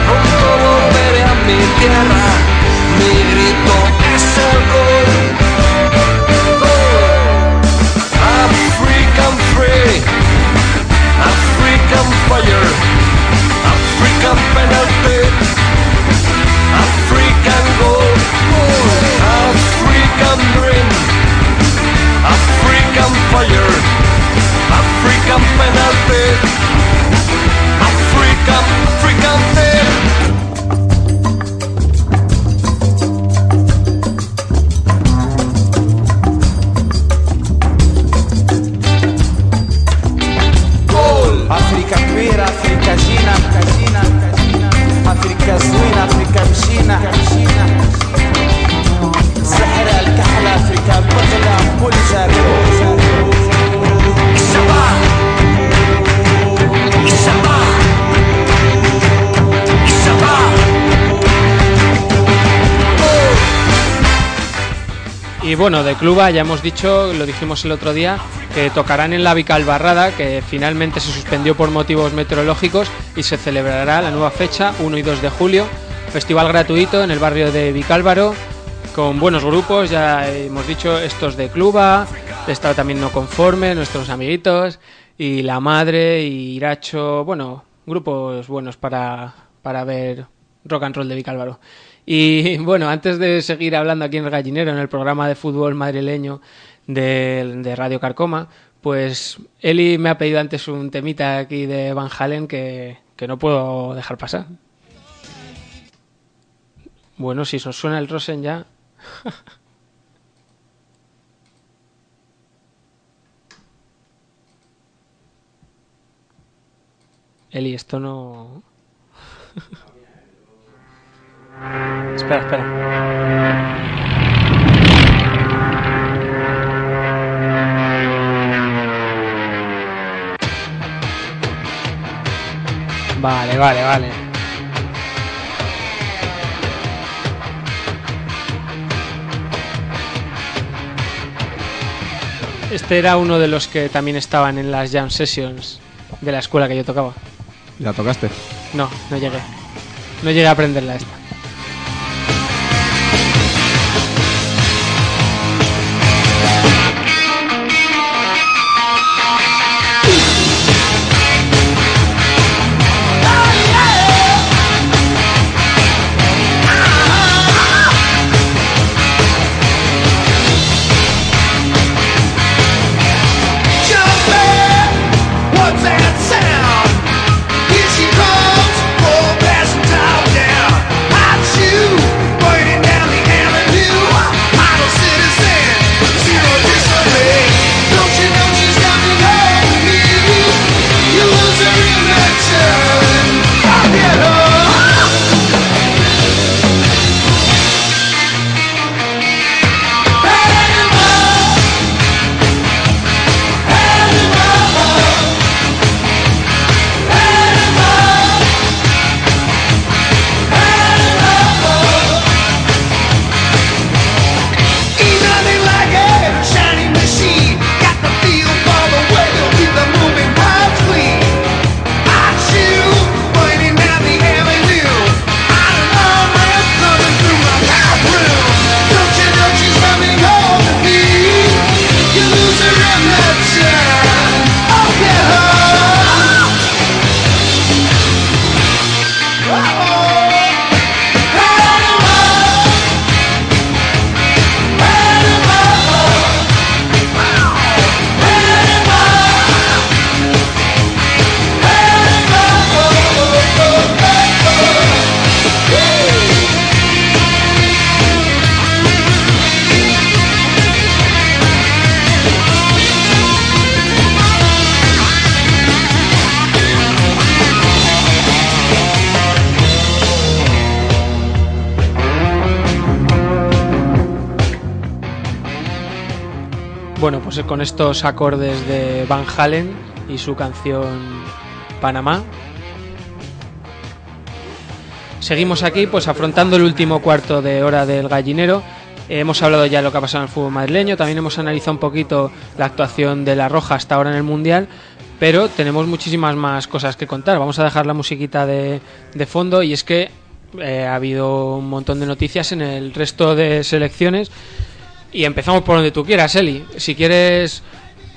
pronto oh, oh, volveré oh, a mi tierra. Mi grito es el. Gol. African free, African fire, African penalty, African goal, African dream. African fire, African penalty, African, bueno, de Cluba ya hemos dicho, lo dijimos el otro día, que tocarán en la Vicalbarrada, que finalmente se suspendió por motivos meteorológicos y se celebrará la nueva fecha, 1 y 2 de julio. Festival gratuito en el barrio de Vicálvaro, con buenos grupos, ya hemos dicho, estos de Cluba, está también No Conforme, nuestros amiguitos, y La Madre, y Iracho, bueno, grupos buenos para, para ver rock and roll de Vicálvaro. Y bueno, antes de seguir hablando aquí en el gallinero, en el programa de fútbol madrileño de, Radio Carcoma, pues Eli me ha pedido antes un temita aquí de Van Halen que, que no puedo dejar pasar. Bueno, si os suena el Rosen ya. Eli, esto no. espera, espera. Vale, vale, vale. Este era uno de los que también estaban en las jam sessions de la escuela que yo tocaba. ¿La tocaste? No, no llegué. No llegué a aprenderla esta. Estos acordes de Van Halen y su canción Panamá. Seguimos aquí, pues afrontando el último cuarto de hora del gallinero. Hemos hablado ya de lo que ha pasado en el fútbol madrileño, también hemos analizado un poquito la actuación de la Roja hasta ahora en el Mundial, pero tenemos muchísimas más cosas que contar. Vamos a dejar la musiquita de, de fondo y es que eh, ha habido un montón de noticias en el resto de selecciones y empezamos por donde tú quieras, Eli. Si quieres,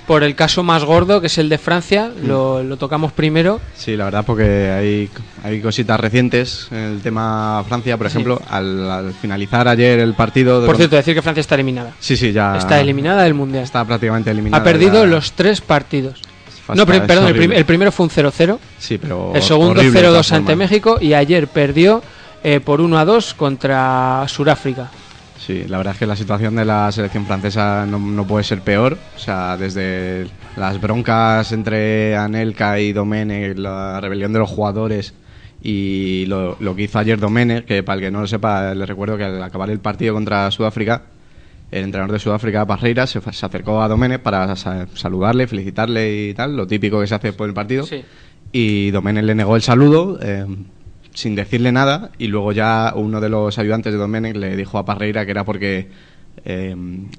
por el caso más gordo, que es el de Francia, lo, lo tocamos primero. Sí, la verdad, porque hay, hay cositas recientes en el tema Francia, por Sí. ejemplo, al, al finalizar ayer el partido. de- Por cierto, decir que Francia está eliminada. sí, sí, ya Está eliminada del Mundial. Está prácticamente eliminada. ha perdido los tres partidos. Fa- No, perdón, el, prim- el primero fue un 0-0, Sí, pero el segundo horrible de todas 0-2 ante. México y ayer perdió eh, por 1-2 contra Sudáfrica. Sí, la verdad es que la situación de la selección francesa no, no puede ser peor. O sea, desde las broncas entre Anelka y Domene, la rebelión de los jugadores y lo, lo que hizo ayer Domene, que para el que no lo sepa, le recuerdo que al acabar el partido contra Sudáfrica, el entrenador de Sudáfrica, Parreira, se, se acercó a Domene para sa- saludarle, felicitarle y tal, lo típico que se hace después del partido. Sí. Y Domene le negó el saludo eh, sin decirle nada y luego ya uno de los ayudantes de Domene le dijo a Parreira que era porque eh,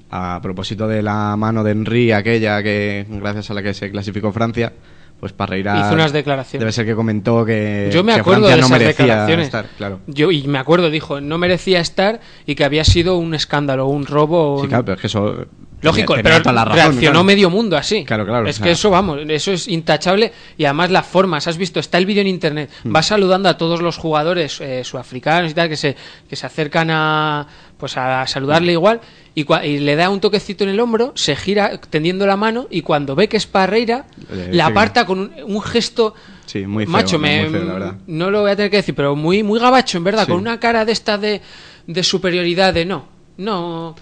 a propósito de la mano de Henry aquella que gracias a la que se clasificó Francia pues Parreira Hizo unas declaraciones. debe ser que comentó que, Yo me que acuerdo Francia de no merecía declaraciones. estar, claro. Yo, y me acuerdo, dijo, no merecía estar y que había sido un escándalo, un robo. Sí, un- claro, pero es que eso Lógico, tenía pero toda la razón, reaccionó claro. medio mundo así. Claro, claro, Es que eso, vamos, eso es intachable y además las formas, has visto, está el vídeo en internet, Hmm. va saludando a todos los jugadores eh, sudafricanos y tal que se, que se acercan a, pues a saludarle igual y, cua- y le da un toquecito en el hombro, se gira tendiendo la mano y cuando ve que es Parreira, Eh, la sí. aparta con un, un gesto... Sí, muy feo, Macho, muy me, feo, la verdad. no lo voy a tener que decir, pero muy, muy gabacho, en verdad, Sí. con una cara de esta de, de superioridad, de no, no...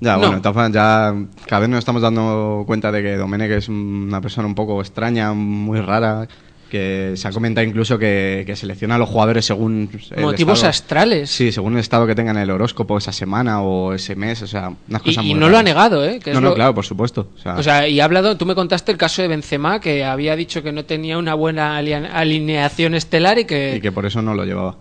Ya, no. bueno, formas, ya cada vez nos estamos dando cuenta de que Domenech es una persona un poco extraña, muy rara, que se ha comentado incluso que, que selecciona a los jugadores según el Motivos estado- astrales. Sí, según el estado que tengan en el horóscopo esa semana o ese mes, o sea, unas Y, cosas y muy no lo ha raras. negado, ¿eh? Que no, no, lo- claro, por supuesto. O sea, O sea, y ha hablado, tú me contaste el caso de Benzema, que había dicho que no tenía una buena alineación estelar y que... y que por eso no lo llevaba.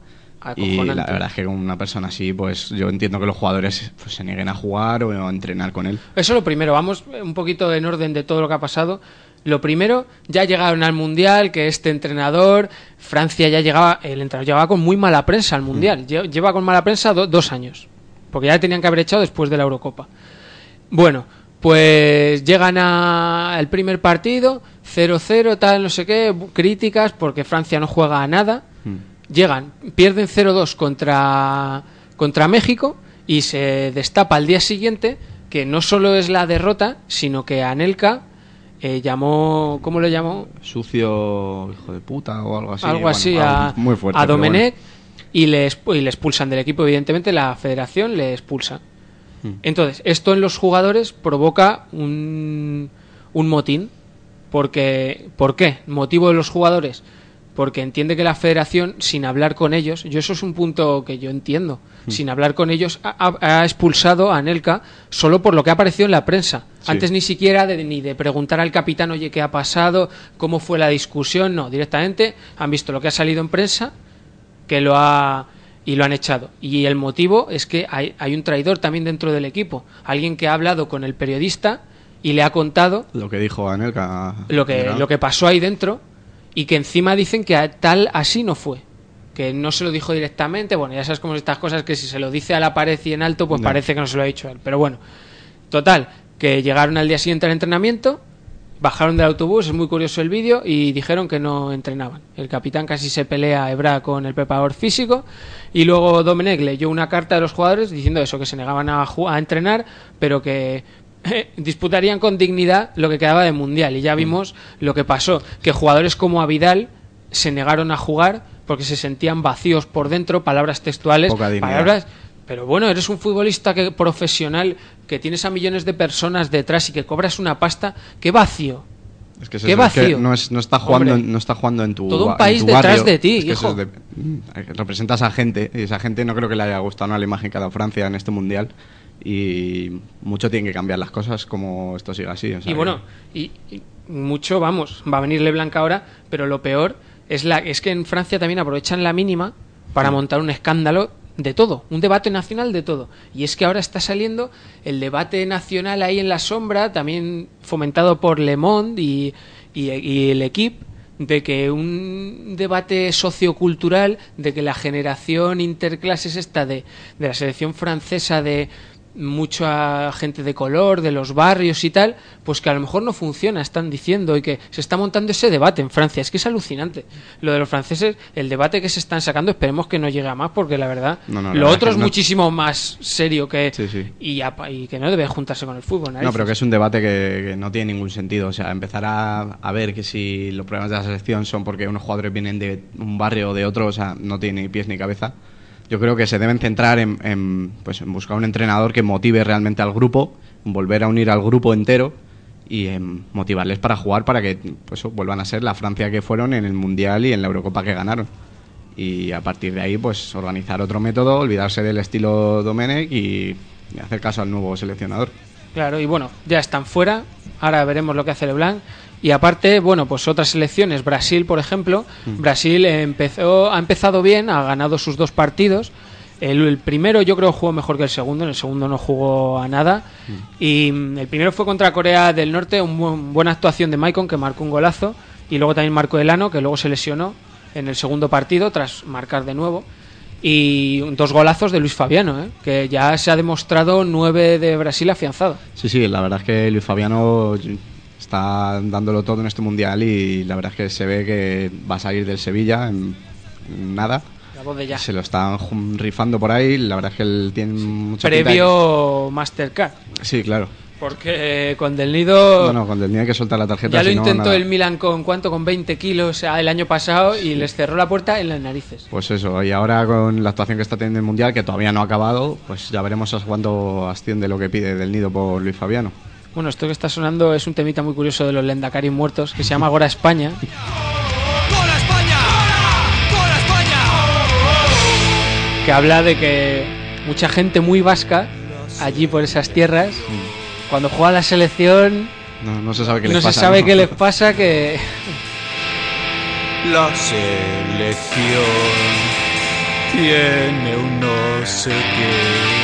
Y la verdad es que con una persona así, pues yo entiendo que los jugadores pues, se nieguen a jugar o a entrenar con él. Eso es lo primero, vamos un poquito en orden de todo lo que ha pasado. Lo primero, ya llegaron al Mundial, que este entrenador, Francia ya llegaba, el entrenador llegaba con muy mala prensa al Mundial, Lle- lleva con mala prensa do- dos años, porque ya le tenían que haber echado después de la Eurocopa. Bueno, pues llegan a- al primer partido, 0-0, tal, no sé qué, críticas, porque Francia no juega a nada. Llegan, pierden 0-2 contra, contra México y se destapa al día siguiente que no solo es la derrota, sino que Anelka eh, llamó, ¿cómo lo llamó? Sucio, hijo de puta o algo así. algo bueno, así algo a, muy fuerte, a bueno. Domenech y, le, y le expulsan del equipo. Evidentemente la federación le expulsa. Hmm. Entonces, esto en los jugadores provoca un, un motín. Porque, ¿Por qué? Motivo de los jugadores. Porque entiende que la federación, sin hablar con ellos, yo eso es un punto que yo entiendo, Hmm. sin hablar con ellos, ha, ha- expulsado a Anelka solo por lo que ha aparecido en la prensa. Sí. Antes ni siquiera de, ni de preguntar al capitán, oye, ¿qué ha pasado? ¿Cómo fue la discusión? No, directamente han visto lo que ha salido en prensa que lo ha y lo han echado. Y el motivo es que hay, hay un traidor también dentro del equipo, alguien que ha hablado con el periodista y le ha contado Lo que dijo Anelka. lo que, lo que pasó ahí dentro y que encima dicen que a- tal así no fue. Que no se lo dijo directamente. Bueno, ya sabes cómo estas cosas que si se lo dice a la pared y en alto, pues parece que no se lo ha dicho él. Pero bueno, total, que llegaron al día siguiente al entrenamiento, bajaron del autobús, es muy curioso el vídeo, y dijeron que no entrenaban. El capitán casi se pelea a Ebra con el preparador físico, y luego Domenech leyó una carta de los jugadores diciendo eso, que se negaban a, entrenar, pero que disputarían con dignidad lo que quedaba de mundial. Y ya vimos lo que pasó, que jugadores como Avidal se negaron a jugar porque se sentían vacíos por dentro, palabras textuales, palabras pero bueno, eres un futbolista que, profesional que tienes a millones de personas detrás y que cobras una pasta, qué vacío. Es que, Qué eso, es que vacío. no, es- no está jugando, Hombre. no está jugando en tu Todo un país detrás barrio. de ti, Es que eso hijo. es de- mm, representas a gente y esa gente no creo que le haya gustado nada la imagen que ha dado Francia en este mundial y mucho tienen que cambiar las cosas como esto siga así. o sea Y bueno, y, y mucho, vamos, va a venirle Blanca ahora, pero lo peor es, la, es que en Francia también aprovechan la mínima para montar un escándalo de todo, un debate nacional de todo. Y es que ahora está saliendo el debate nacional ahí en la sombra, también fomentado por Le Monde y, y, y el equipo de que un debate sociocultural, de que la generación interclases esta de, de la selección francesa de mucha gente de color, de los barrios y tal, pues que a lo mejor no funciona, están diciendo, y que se está montando ese debate en Francia. Es que es alucinante. Lo de los franceses, el debate que se están sacando, esperemos que no llegue a más, porque la verdad, No, no, la lo verdad otro que es no- muchísimo más serio que... Sí, sí. Y, que no debe juntarse con el fútbol. No, narices. pero que es un debate que, que no tiene ningún sentido. O sea, empezar a, a ver que si los problemas de la selección son porque unos jugadores vienen de un barrio o de otro, o sea, no tiene ni pies ni cabeza. Yo creo que se deben centrar en, pues, en buscar un entrenador que motive realmente al grupo, volver a unir al grupo entero y en motivarles para jugar para que pues, vuelvan a ser la Francia que fueron en el Mundial y en la Eurocopa que ganaron. Y a partir de ahí, pues organizar otro método, olvidarse del estilo Domenech y hacer caso al nuevo seleccionador. Claro, y bueno, ya están fuera. Ahora veremos lo que hace LeBlanc. Y aparte, bueno, pues otras selecciones. Brasil, por ejemplo. Brasil empezó, ha empezado bien, ha ganado sus dos partidos. El, el primero yo creo jugó mejor que el segundo, en el segundo no jugó a nada. Y mm, el primero fue contra Corea del Norte, una buena actuación de Maicon que marcó un golazo. Y luego también marcó Elano, que luego se lesionó en el segundo partido tras marcar de nuevo. Y dos golazos de Luis Fabiano, ¿eh? que ya se ha demostrado nueve de Brasil afianzado. Sí, sí, la verdad es que Luis Fabiano está dándolo todo en este mundial y la verdad es que se ve que va a salir del Sevilla en nada. La voz de ya. Se lo están rifando por ahí, la verdad es que él tiene mucha pinta de Previo Mastercard. Sí, claro. Porque con Del Nido No, no, cuando tenía que soltar la tarjeta. ya lo intentó nada. el Milan con cuánto, con 20 kilos el año pasado y les cerró la puerta en las narices. Pues eso, y ahora con la actuación que está teniendo el Mundial, que todavía no ha acabado, pues ya veremos hasta cuándo asciende lo que pide del nido por Luis Fabiano. Bueno, esto que está sonando es un temita muy curioso de los Lendakari muertos que se llama Agora España. Que habla de que mucha gente muy vasca allí por esas tierras, cuando juega la selección, No, no se sabe qué les no se sabe ¿no? qué les pasa, que La selección tiene un no sé qué.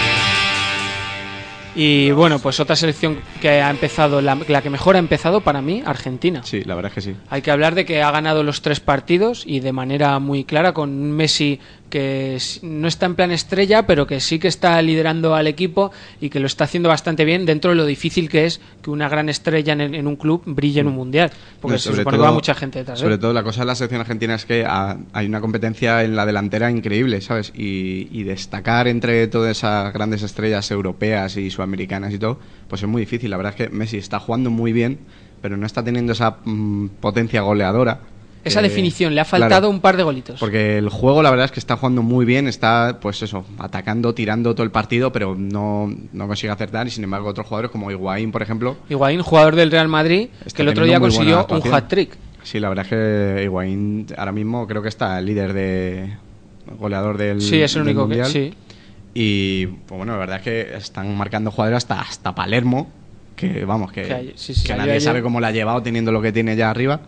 Y bueno, pues otra selección que ha empezado, la, la que mejor ha empezado para mí, Argentina. Sí, la verdad es que sí. Hay que hablar de que ha ganado los tres partidos y de manera muy clara con Messi que no está en plan estrella, pero que sí que está liderando al equipo y que lo está haciendo bastante bien dentro de lo difícil que es que una gran estrella en, en un club brille en un mundial. Porque No, se supone que va mucha gente detrás. ¿eh? Sobre todo la cosa de la selección argentina es que ha- hay una competencia en la delantera increíble, ¿sabes? Y, y destacar entre todas esas grandes estrellas europeas y sudamericanas y todo, pues es muy difícil. La verdad es que Messi está jugando muy bien, pero no está teniendo esa mm, potencia goleadora. Esa que- definición, le ha claro, faltado un par de golitos. Porque el juego, la verdad es que está jugando muy bien, está, pues eso, atacando, tirando todo el partido, pero no, no consigue acertar. Y sin embargo, otros jugadores como Higuaín, por ejemplo, Higuaín, jugador del Real Madrid, Está que el otro día consiguió un hat-trick. Sí, la verdad es que Higuaín ahora mismo creo que está el líder de goleador del Sí, es el único que... Sí. Y pues bueno, la verdad es que están marcando jugadores hasta, hasta Palermo, que vamos, que, Que hay- sí, sí, que salió nadie ayer. sabe cómo la ha llevado teniendo lo que tiene ya arriba.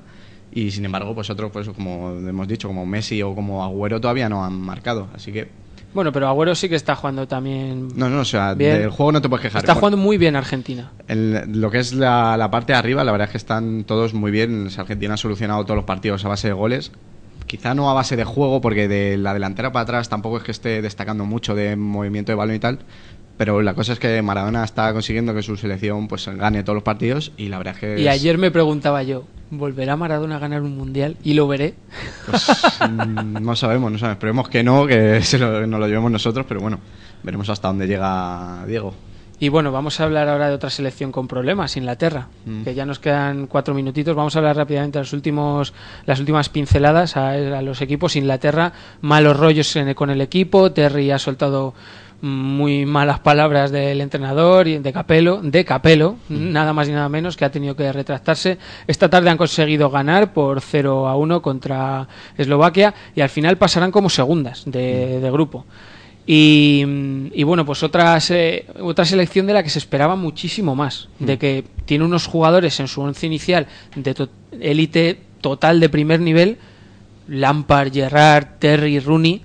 Y sin embargo, pues otros, pues como hemos dicho, como Messi o como Agüero todavía no han marcado. Así que, Bueno, pero Agüero sí que está jugando también... no, no, o sea, Bien. del juego no te puedes quejar. Está jugando muy bien Argentina. En lo que es la, la parte de arriba, la verdad es que están todos muy bien. Argentina ha solucionado todos los partidos a base de goles. Quizá no a base de juego, porque de la delantera para atrás tampoco es que esté destacando mucho de movimiento de balón y tal. Pero la cosa es que Maradona está consiguiendo que su selección pues gane todos los partidos y la verdad es que Y es- ayer me preguntaba yo, ¿volverá Maradona a ganar un mundial? Y lo veré. pues, mm, no sabemos, no sabemos. Esperemos que no, que se lo, nos lo llevemos nosotros, pero bueno, veremos hasta dónde llega Diego. Y bueno, vamos a hablar ahora de otra selección con problemas, Inglaterra, Mm. que ya nos quedan cuatro minutitos. Vamos a hablar rápidamente de los últimos, las últimas pinceladas a, a los equipos. Inglaterra, malos rollos en- con el equipo. Terry ha soltado muy malas palabras del entrenador y de Capello, de Capello, nada más y nada menos, que ha tenido que retractarse. Esta tarde han conseguido ganar por 0 a 1 contra Eslovaquia y al final pasarán como segundas de, de grupo. Y, y bueno, pues otra, se- otra selección de la que se esperaba muchísimo más, de que tiene unos jugadores en su once inicial de to- élite total de primer nivel, Lampard, Gerrard, Terry, Rooney,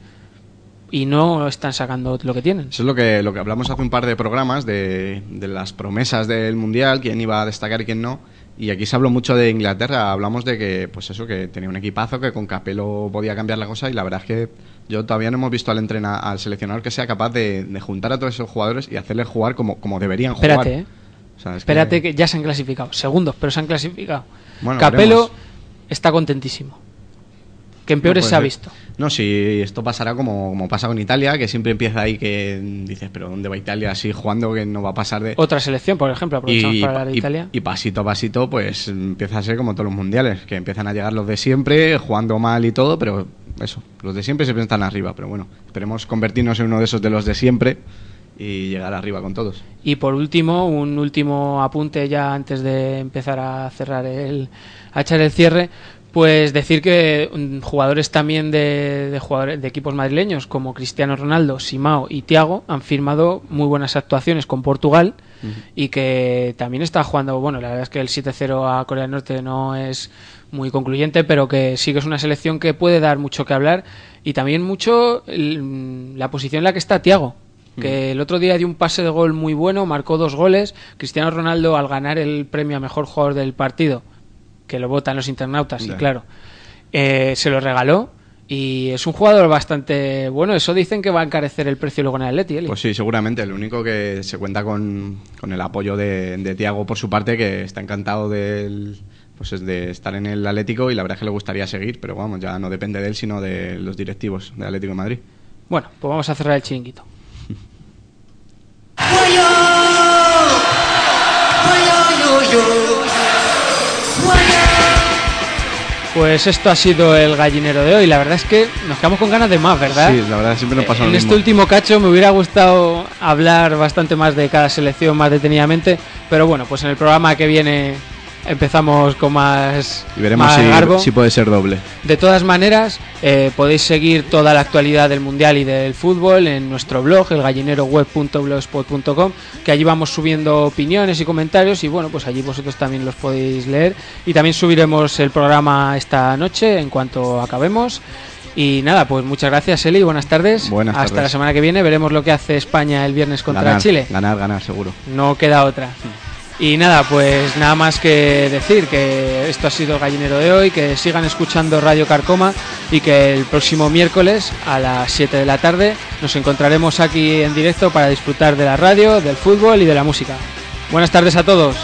y no están sacando lo que tienen. Eso es lo que, lo que hablamos hace un par de programas de, de las promesas del Mundial, quién iba a destacar y quién no. Y aquí se habló mucho de Inglaterra, hablamos de que, pues eso, que tenía un equipazo, que con Capello podía cambiar la cosa y la verdad es que yo todavía no hemos visto al entrena, al seleccionador que sea capaz de, de juntar a todos esos jugadores y hacerles jugar como, como deberían Espérate, jugar. eh. O sea, es Espérate que ya se han clasificado. Segundos, pero se han clasificado. Bueno, Capello veremos. está contentísimo. Que en No peores puede se ha visto. No, si esto pasará como, como pasa con Italia, que siempre empieza ahí que dices, pero ¿dónde va Italia así jugando que no va a pasar de... Otra selección, por ejemplo, aprovechamos y, para hablar de y- Italia. y pasito a pasito, pues empieza a ser como todos los mundiales, que empiezan a llegar los de siempre, jugando mal y todo, pero eso, los de siempre siempre están arriba, pero bueno, esperemos convertirnos en uno de esos de los de siempre y llegar arriba con todos. Y por último, un último apunte ya antes de empezar a cerrar el, a echar el cierre, pues decir que mm, jugadores también de, de jugadores de equipos madrileños como Cristiano Ronaldo, Simao y Thiago han firmado muy buenas actuaciones con Portugal y que también está jugando, bueno, la verdad es que el 7-0 a Corea del Norte no es muy concluyente, pero que sí que es una selección que puede dar mucho que hablar y también mucho el- la posición en la que está Thiago que el otro día dio un pase de gol muy bueno, marcó dos goles. Cristiano Ronaldo, al ganar el premio a mejor jugador del partido, que lo votan los internautas, y Ya. claro, eh, se lo regaló. Y es un jugador bastante bueno. Eso dicen que va a encarecer el precio luego en el Atleti, Eli. Pues sí, seguramente. Lo único que se cuenta con, con el apoyo de, de Tiago por su parte, que está encantado del, pues es de estar en el Atlético y la verdad es que le gustaría seguir, pero vamos, ya no depende de él, sino de los directivos del Atlético de Madrid. Bueno, pues vamos a cerrar el chiringuito. Pues esto ha sido el gallinero de hoy. La verdad es que nos quedamos con ganas de más, ¿verdad? Sí, la verdad siempre nos pasa lo En este último cacho me hubiera gustado hablar bastante más de cada selección, más detenidamente. Pero bueno, pues en el programa que viene empezamos con más, Y veremos más si, garbo. si puede ser doble. De todas maneras, eh, podéis seguir toda la actualidad del Mundial y del fútbol en nuestro blog, elgallineroweb.blogspot.com, que allí vamos subiendo opiniones y comentarios y bueno, pues allí vosotros también los podéis leer. Y también subiremos el programa esta noche en cuanto acabemos. Y nada, pues muchas gracias Eli, buenas tardes. Buenas Hasta tardes. la semana que viene veremos lo que hace España el viernes contra ganar, Chile. Ganar, ganar, seguro. No queda otra. Y nada, pues nada más que decir que esto ha sido el gallinero de hoy, que sigan escuchando Radio Carcoma y que el próximo miércoles a las 7 de la tarde nos encontraremos aquí en directo para disfrutar de la radio, del fútbol y de la música. Buenas tardes a todos.